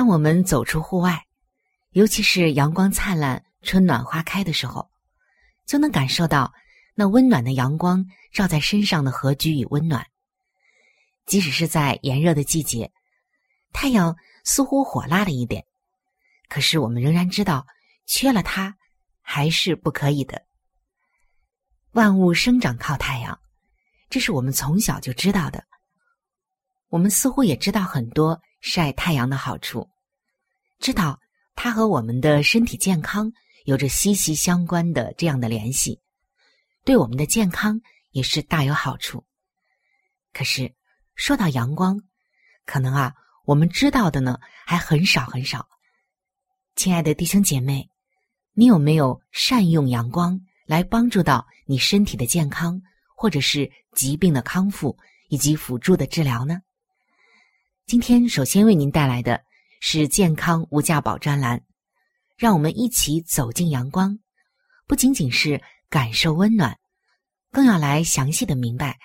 当我们走出户外，尤其是阳光灿烂、春暖花开的时候，就能感受到那温暖的阳光照在身上的和煦与温暖。即使是在炎热的季节，太阳似乎火辣了一点，可是我们仍然知道，缺了它还是不可以的。万物生长靠太阳，这是我们从小就知道的。我们似乎也知道很多晒太阳的好处，知道它和我们的身体健康有着息息相关的这样的联系，对我们的健康也是大有好处。可是说到阳光，可能啊，我们知道的呢还很少很少。亲爱的弟兄姐妹，你有没有善用阳光来帮助到你身体的健康，或者是疾病的康复以及辅助的治疗呢？今天首先为您带来的是健康无价宝专栏，让我们一起走进阳光，不仅仅是感受温暖，更要来详细的明白，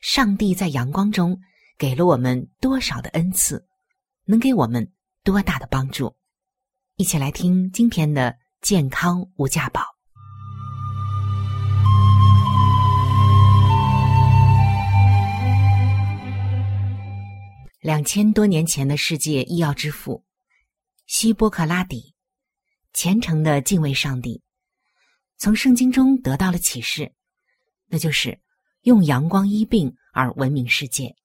上帝在阳光中给了我们多少的恩赐，能给我们多大的帮助。一起来听今天的健康无价宝。两千多年前的世界医药之父希波克拉底，虔诚的敬畏上帝，从圣经中得到了启示，那就是用阳光医病而闻名世界。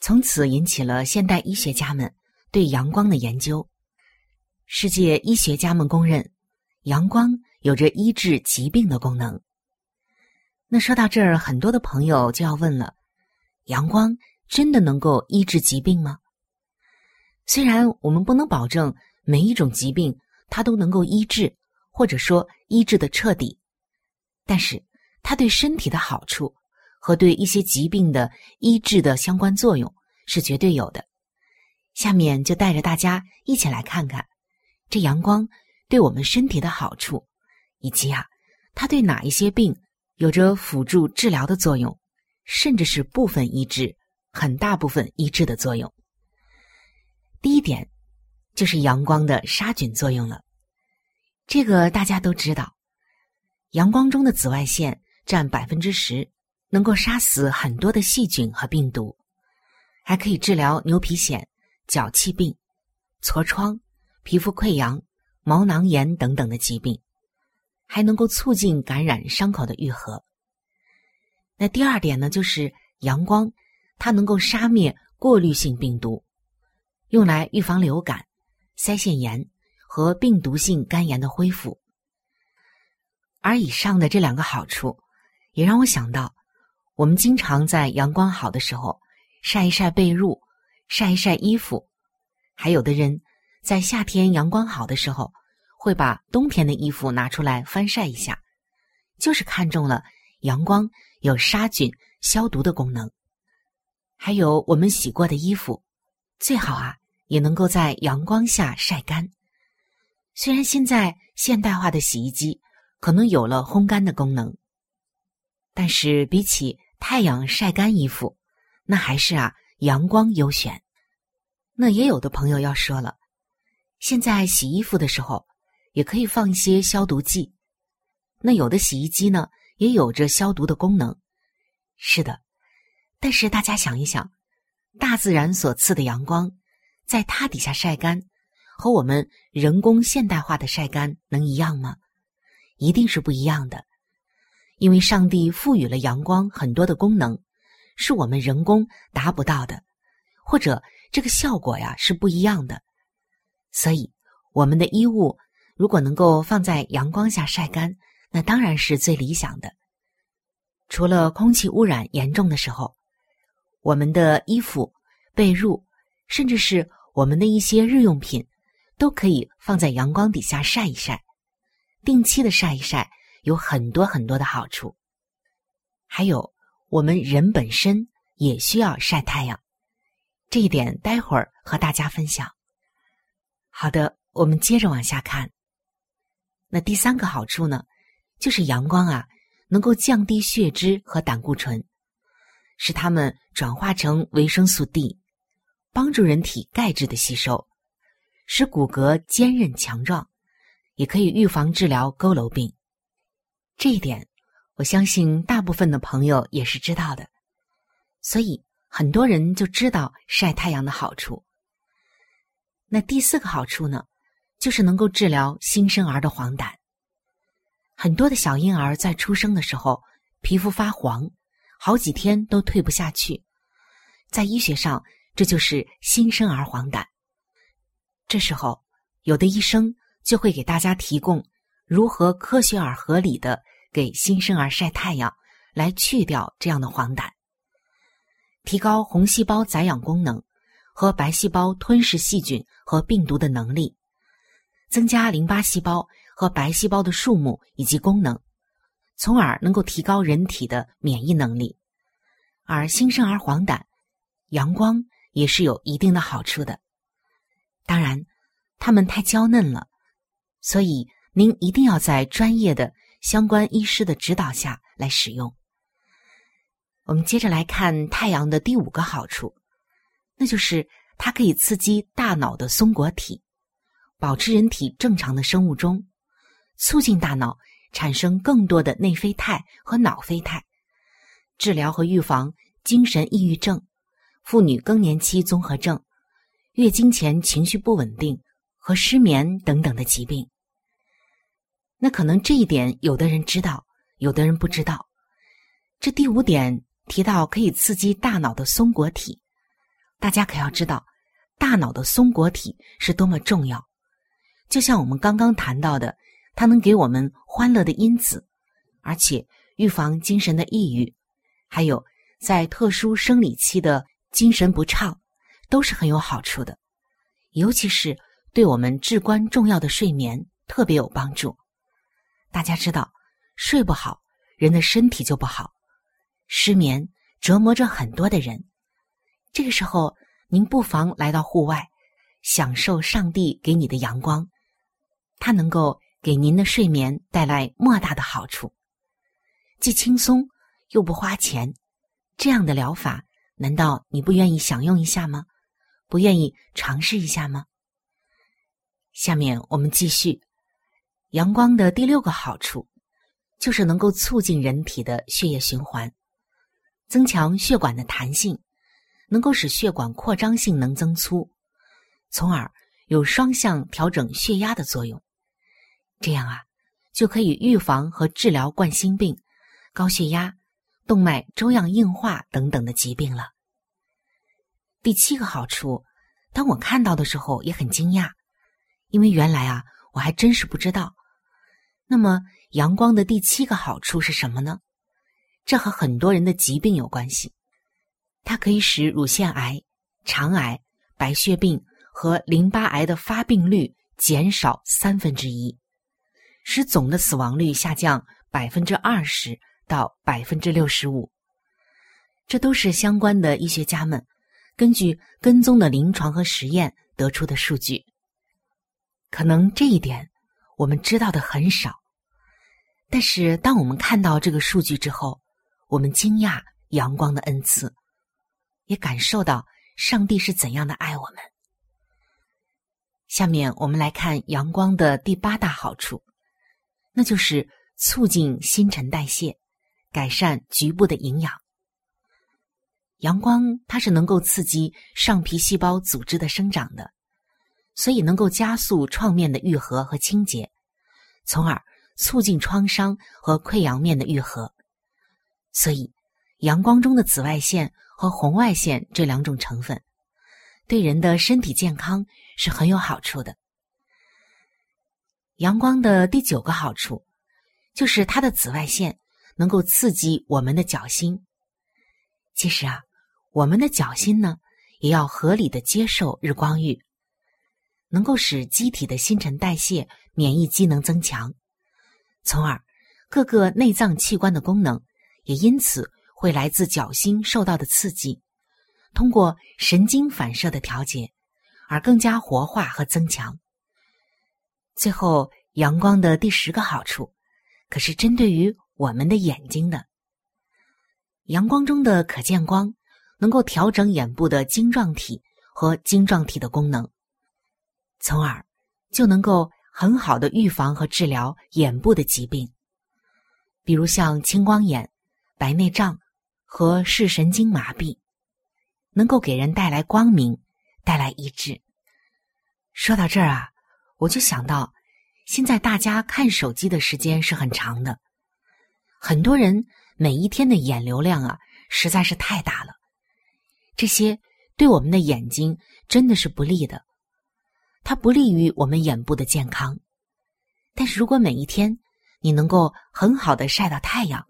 从此引起了现代医学家们对阳光的研究。世界医学家们公认，阳光有着医治疾病的功能。那说到这儿，很多的朋友就要问了：阳光？真的能够医治疾病吗？虽然我们不能保证每一种疾病它都能够医治，或者说医治的彻底，但是它对身体的好处和对一些疾病的医治的相关作用是绝对有的。下面就带着大家一起来看看这阳光对我们身体的好处，以及啊，它对哪一些病有着辅助治疗的作用，甚至是部分医治。很大部分医治的作用。第一点就是阳光的杀菌作用了。这个大家都知道，阳光中的紫外线占百分之十，能够杀死很多的细菌和病毒，还可以治疗牛皮癣、脚气病、痤疮、皮肤溃疡、毛囊炎等等的疾病，还能够促进感染伤口的愈合。那第二点呢，就是阳光。它能够杀灭过滤性病毒，用来预防流感、腮腺炎和病毒性肝炎的恢复。而以上的这两个好处，也让我想到，我们经常在阳光好的时候晒一晒被褥、晒一晒衣服，还有的人在夏天阳光好的时候，会把冬天的衣服拿出来翻晒一下，就是看中了阳光有杀菌、消毒的功能。还有我们洗过的衣服，最好啊也能够在阳光下晒干。虽然现在现代化的洗衣机可能有了烘干的功能，但是比起太阳晒干衣服，那还是啊阳光优选。那也有的朋友要说了，现在洗衣服的时候也可以放一些消毒剂。那有的洗衣机呢也有着消毒的功能，是的。但是大家想一想，大自然所赐的阳光，在它底下晒干，和我们人工现代化的晒干能一样吗？一定是不一样的。因为上帝赋予了阳光很多的功能，是我们人工达不到的，或者。这个效果呀是不一样的，所以我们的衣物如果能够放在阳光下晒干，那当然是最理想的。除了空气污染严重的时候，我们的衣服、被褥，甚至是我们的一些日用品，都可以放在阳光底下晒一晒。定期的晒一晒，有很多很多的好处。还有，我们人本身也需要晒太阳。这一点待会儿和大家分享。好的，我们接着往下看。那第三个好处呢，就是阳光啊，能够降低血脂和胆固醇，使它们转化成维生素 D，帮助人体钙质的吸收，使骨骼坚韧强壮，也可以预防治疗佝偻病。这一点，我相信大部分的朋友也是知道的，所以。很多人就知道晒太阳的好处。那第四个好处呢，就是能够治疗新生儿的黄疸。很多的小婴儿在出生的时候皮肤发黄，好几天都退不下去，在医学上这就是新生儿黄疸。这时候，有的医生就会给大家提供如何科学而合理的给新生儿晒太阳，来去掉这样的黄疸。提高红细胞载氧功能和白细胞吞噬细菌和病毒的能力，增加淋巴细胞和白细胞的数目以及功能，从而能够提高人体的免疫能力。而新生儿黄疸，阳光也是有一定的好处的。当然，他们太娇嫩了，所以您一定要在专业的相关医师的指导下来使用。我们接着来看太阳的第五个好处，那就是它可以刺激大脑的松果体，保持人体正常的生物钟，促进大脑产生更多的内啡肽和脑啡肽，治疗和预防精神抑郁症、妇女更年期综合症、月经前情绪不稳定和失眠等等的疾病。那可能这一点有的人知道，有的人不知道。这第五点。提到可以刺激大脑的松果体，大家可要知道，大脑的松果体是多么重要。就像我们刚刚谈到的，它能给我们欢乐的因子，而且预防精神的抑郁，还有在特殊生理期的精神不畅，都是很有好处的。尤其是对我们至关重要的睡眠特别有帮助。大家知道，睡不好，人的身体就不好。失眠折磨着很多的人，这个时候您不妨来到户外，享受上帝给你的阳光，它能够给您的睡眠带来莫大的好处，既轻松又不花钱。这样的疗法，难道你不愿意享用一下吗？不愿意尝试一下吗？下面我们继续，阳光的第六个好处，就是能够促进人体的血液循环。增强血管的弹性，能够使血管扩张性能增粗，从而有双向调整血压的作用。这样啊，就可以预防和治疗冠心病、高血压、动脉粥样硬化等等的疾病了。第七个好处，当我看到的时候也很惊讶，因为原来啊，我还真是不知道。那么，阳光的第七个好处是什么呢？这和很多人的疾病有关系，它可以使乳腺癌、肠癌、白血病和淋巴癌的发病率减少三分之一，使总的死亡率下降百分之二十到百分之六十五。这都是相关的医学家们根据跟踪的临床和实验得出的数据。可能这一点我们知道的很少，但是当我们看到这个数据之后，我们惊讶阳光的恩赐，也感受到上帝是怎样的爱我们。下面我们来看阳光的第八大好处，那就是促进新陈代谢，改善局部的营养。阳光它是能够刺激上皮细胞组织的生长的，所以能够加速创面的愈合和清洁，从而促进创伤和溃疡面的愈合。所以，阳光中的紫外线和红外线这两种成分，对人的身体健康是很有好处的。阳光的第九个好处，就是它的紫外线能够刺激我们的脚心。其实啊。我们的脚心呢，也要合理的接受日光浴，能够使机体的新陈代谢、免疫机能增强，从而各个内脏器官的功能也因此会来自脚心受到的刺激，通过神经反射的调节而更加活化和增强。最后，阳光的第十个好处，可是针对于我们的眼睛的，阳光中的可见光。能够调整眼部的晶状体和晶状体的功能，从而就能够很好的预防和治疗眼部的疾病，比如像青光眼、白内障和视神经麻痹，能够给人带来光明，带来医治。说到这儿啊，我就想到，现在大家看手机的时间是很长的，很多人每一天的眼流量啊，实在是太大了。这些对我们的眼睛真的是不利的，它不利于我们眼部的健康。但是如果每一天你能够很好的晒到太阳，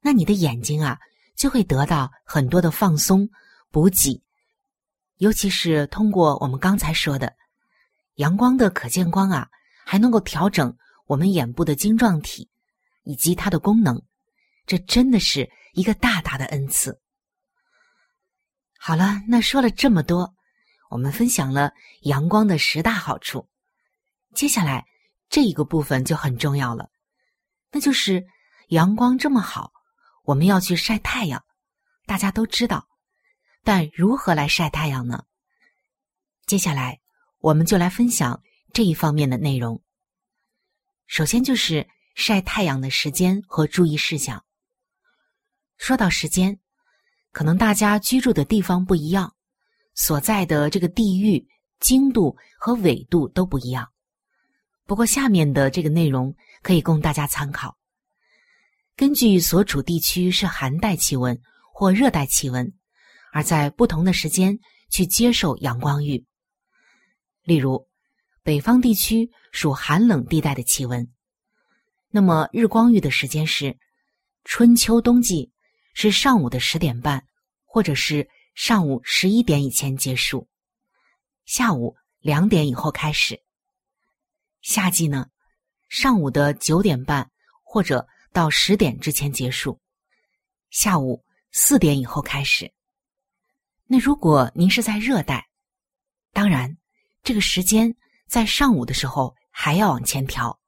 那你的眼睛啊就会得到很多的放松补给，尤其是通过我们刚才说的阳光的可见光啊，还能够调整我们眼部的晶状体以及它的功能，这真的是一个大大的恩赐。好了，那说了这么多，我们分享了阳光的十大好处。接下来这一个部分就很重要了，那就是阳光这么好，我们要去晒太阳。大家都知道，但如何来晒太阳呢？接下来我们就来分享这一方面的内容。首先就是晒太阳的时间和注意事项。说到时间。可能大家居住的地方不一样，所在的这个地域经度和纬度都不一样。不过下面的这个内容可以供大家参考。根据所处地区是寒带气温或热带气温，而在不同的时间去接受阳光浴。例如，北方地区属寒冷地带的气温，那么日光浴的时间是春秋冬季。是上午的十点半，或者是上午十一点以前结束；下午两点以后开始。夏季呢，上午的九点半或者到十点之前结束，下午四点以后开始。那如果您是在热带，当然这个时间在上午的时候还要往前调，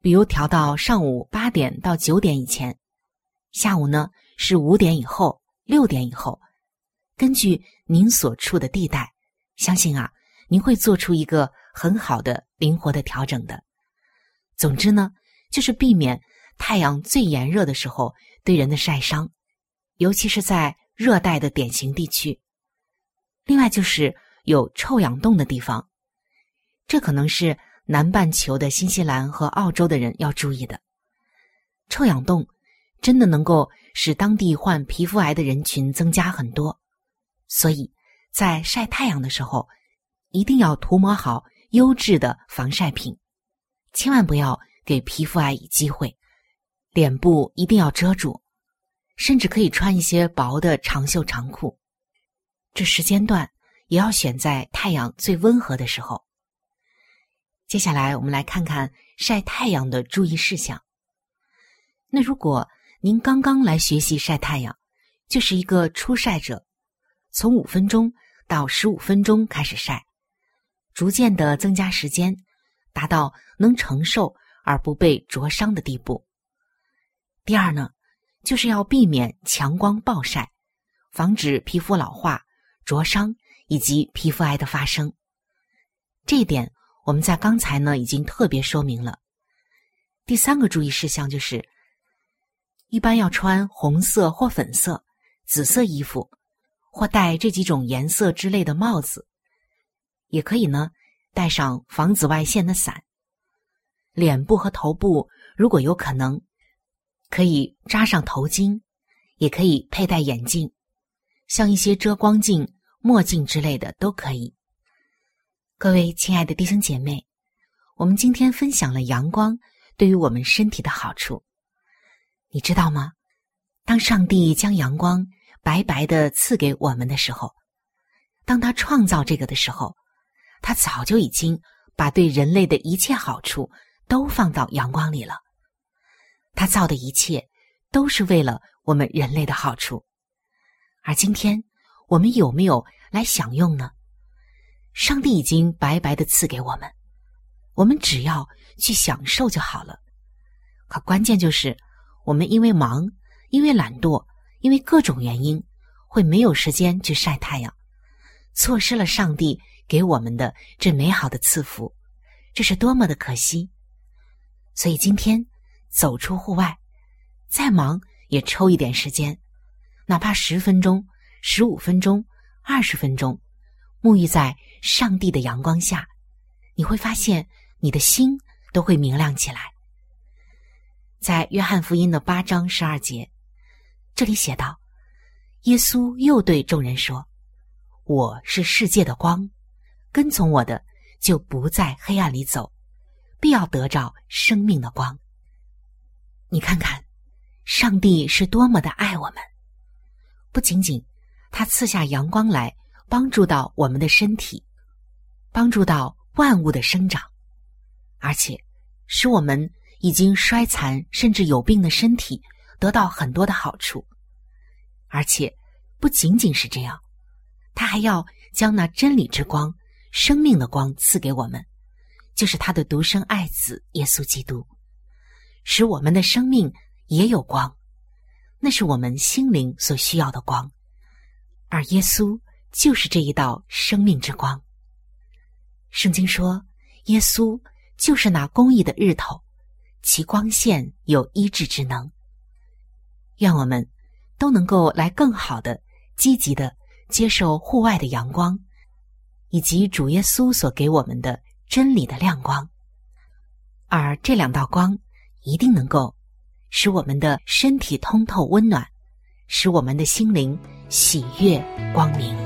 比如调到上午八点到九点以前，下午呢。是五点以后，六点以后，根据您所处的地带，相信啊，您会做出一个很好的、灵活的调整的。总之呢，就是避免太阳最炎热的时候对人的晒伤，尤其是在热带的典型地区。另外就是有臭氧洞的地方，这可能是南半球的新西兰和澳洲的人要注意的。臭氧洞真的能够。使当地患皮肤癌的人群增加很多，所以在晒太阳的时候，一定要涂抹好优质的防晒品，千万不要给皮肤癌以机会。脸部一定要遮住，甚至可以穿一些薄的长袖长裤。这时间段也要选在太阳最温和的时候。接下来，我们来看看晒太阳的注意事项。那如果。您刚刚来学习晒太阳，就是一个初晒者，从五分钟到十五分钟开始晒，逐渐的增加时间，达到能承受而不被灼伤的地步。第二呢，就是要避免强光暴晒，防止皮肤老化、灼伤以及皮肤癌的发生。这一点我们在刚才呢已经特别说明了。第三个注意事项就是，一般要穿红色或粉色、紫色衣服，或戴这几种颜色之类的帽子，也可以呢带上防紫外线的伞。脸部和头部如果有可能，可以扎上头巾，也可以佩戴眼镜，像一些遮光镜、墨镜之类的都可以。各位亲爱的弟兄姐妹，我们今天分享了阳光。对于我们身体的好处，你知道吗？当上帝将阳光白白的赐给我们的时候，当他创造这个的时候，他早就已经把对人类的一切好处都放到阳光里了。他造的一切都是为了我们人类的好处，而今天我们有没有来享用呢？上帝已经白白的赐给我们。我们只要去享受就好了，可关键就是我们因为忙、因为懒惰、因为各种原因，会没有时间去晒太阳，错失了上帝给我们的这美好的赐福，这是多么的可惜！所以今天走出户外，再忙也抽一点时间，哪怕十分钟、十五分钟、二十分钟，沐浴在上帝的阳光下，你会发现。你的心都会明亮起来。在约翰福音的八章十二节，这里写道：“耶稣又对众人说：‘我是世界的光，跟从我的就不在黑暗里走，必要得着生命的光。’你看看，上帝是多么的爱我们！不仅仅他赐下阳光来帮助到我们的身体，帮助到万物的生长。”而且，使我们已经衰残甚至有病的身体得到很多的好处。而且，不仅仅是这样，他还要将那真理之光、生命的光赐给我们，就是他的独生爱子耶稣基督，使我们的生命也有光。那是我们心灵所需要的光，而耶稣就是这一道生命之光。圣经说，耶稣。就是那公义的日头，其光线有医治之能。愿我们都能够来更好的、积极的接受户外的阳光，以及主耶稣所给我们的真理的亮光。而这两道光一定能够使我们的身体通透温暖，使我们的心灵喜悦光明。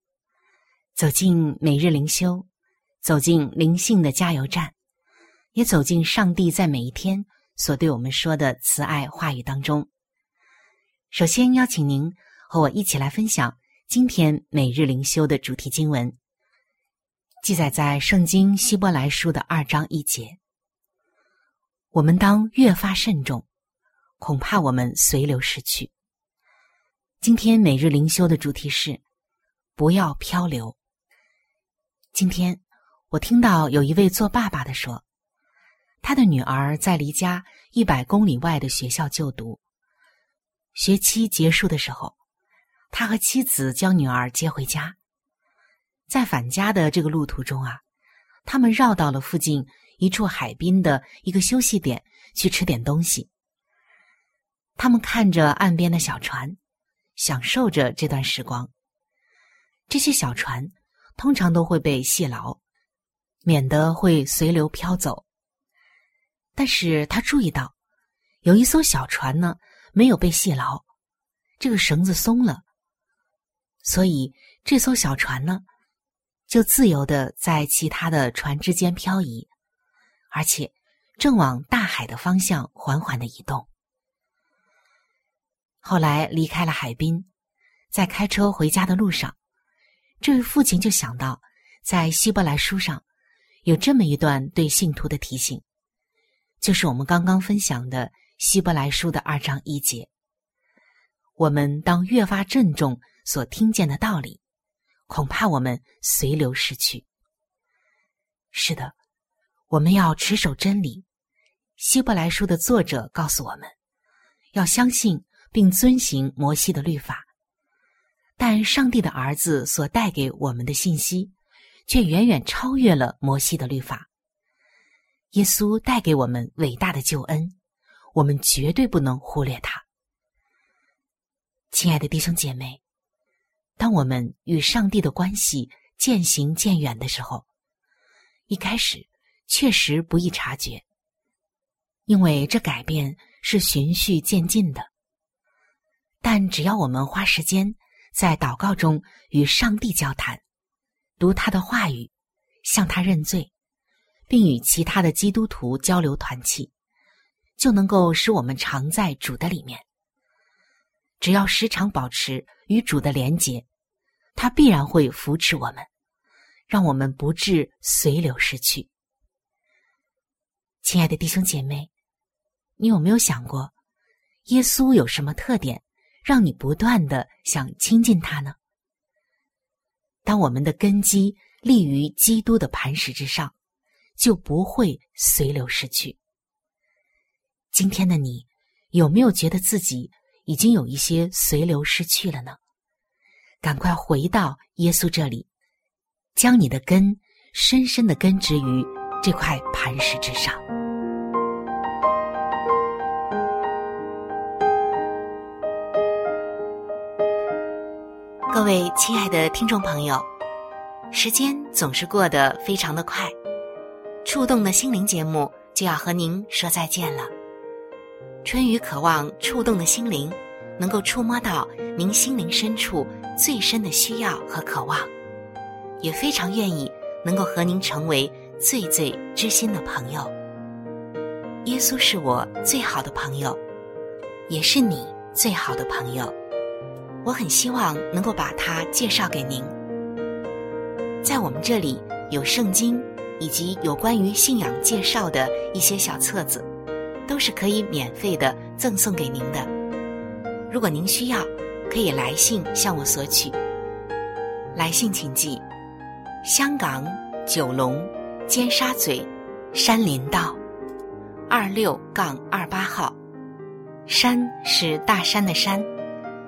走进每日灵修，走进灵性的加油站，也走进上帝在每一天所对我们说的慈爱话语当中。首先邀请您和我一起来分享今天每日灵修的主题经文，记载在圣经希伯来书的二章一节。我们当越发慎重，恐怕我们随流失去。今天每日灵修的主题是不要漂流。今天我听到有一位做爸爸的说，他的女儿在离家一百公里外的学校就读。学期结束的时候，他和妻子将女儿接回家。在返家的这个路途中啊，他们绕到了附近一处海滨的一个休息点去吃点东西。他们看着岸边的小船。享受着这段时光。这些小船通常都会被系牢，免得会随流飘走。但是他注意到，有一艘小船呢没有被系牢，这个绳子松了，所以这艘小船呢就自由的在其他的船之间漂移，而且正往大海的方向缓缓的移动。后来离开了海滨，在开车回家的路上，这位父亲就想到，在希伯来书上有这么一段对信徒的提醒，就是我们刚刚分享的希伯来书的二章一节。我们当越发郑重所听见的道理，恐怕我们随流失去。是的，我们要持守真理。希伯来书的作者告诉我们，要相信。并遵行摩西的律法，但上帝的儿子所带给我们的信息，却远远超越了摩西的律法。耶稣带给我们伟大的救恩，我们绝对不能忽略他。亲爱的弟兄姐妹，当我们与上帝的关系渐行渐远的时候，一开始确实不易察觉，因为这改变是循序渐进的。但只要我们花时间在祷告中与上帝交谈，读他的话语，向他认罪，并与其他的基督徒交流团契，就能够使我们常在主的里面。只要时常保持与主的连结，他必然会扶持我们，让我们不致随流失去。亲爱的弟兄姐妹，你有没有想过，耶稣有什么特点？让你不断的想亲近他呢。当我们的根基立于基督的磐石之上，就不会随流失去。今天的你有没有觉得自己已经有一些随流失去了呢？赶快回到耶稣这里，将你的根深深的根植于这块磐石之上。各位亲爱的听众朋友，时间总是过得非常的快，触动的心灵节目就要和您说再见了。春雨渴望触动的心灵，能够触摸到您心灵深处最深的需要和渴望，也非常愿意能够和您成为最最知心的朋友。耶稣是我最好的朋友，也是你最好的朋友。我很希望能够把它介绍给您。在我们这里有圣经以及有关于信仰介绍的一些小册子，都是可以免费的赠送给您的。如果您需要，可以来信向我索取。来信请寄：香港九龙尖沙咀山林道二六杠二八号。山是大山的山，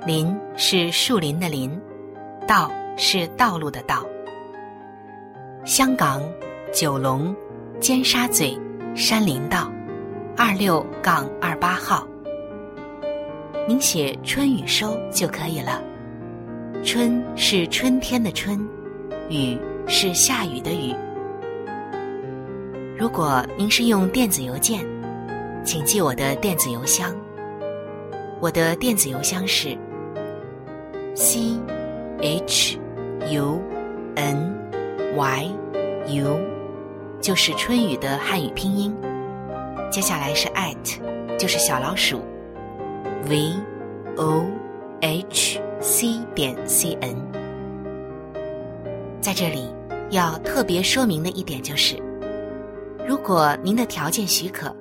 林是树林的林，道是道路的道。香港九龙尖沙咀山林道二六杠二八号。您写“春雨收”就可以了。春是春天的春，雨是下雨的雨。如果您是用电子邮件，请记我的电子邮箱。我的电子邮箱是 c h u n y u，就是春雨的汉语拼音。接下来是 at，就是小老鼠。v o h c 点 c n，在这里要特别说明的一点就是，如果您的条件许可，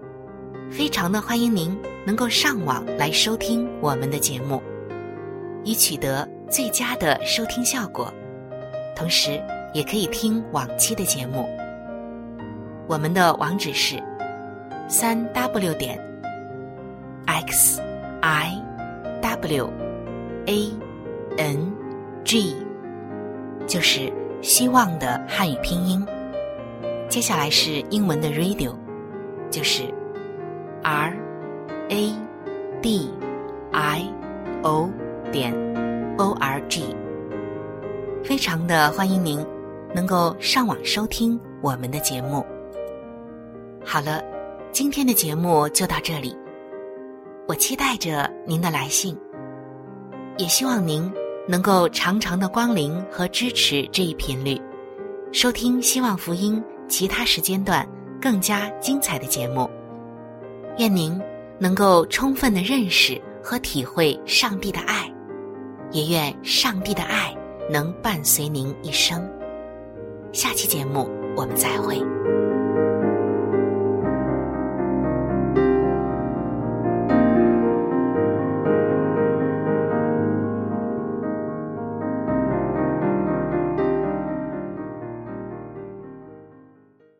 非常的欢迎您能够上网来收听我们的节目，以取得最佳的收听效果。同时，也可以听往期的节目。我们的网址是三 w 点 x。i w a n g 就是希望的汉语拼音。接下来是英文的 radio，就是 r a d i o 点 o r g。非常的欢迎您能够上网收听我们的节目。好了，今天的节目就到这里。我期待着您的来信，也希望您能够常常的光临和支持这一频率，收听希望福音其他时间段更加精彩的节目。愿您能够充分的认识和体会上帝的爱，也愿上帝的爱能伴随您一生。下期节目我们再会。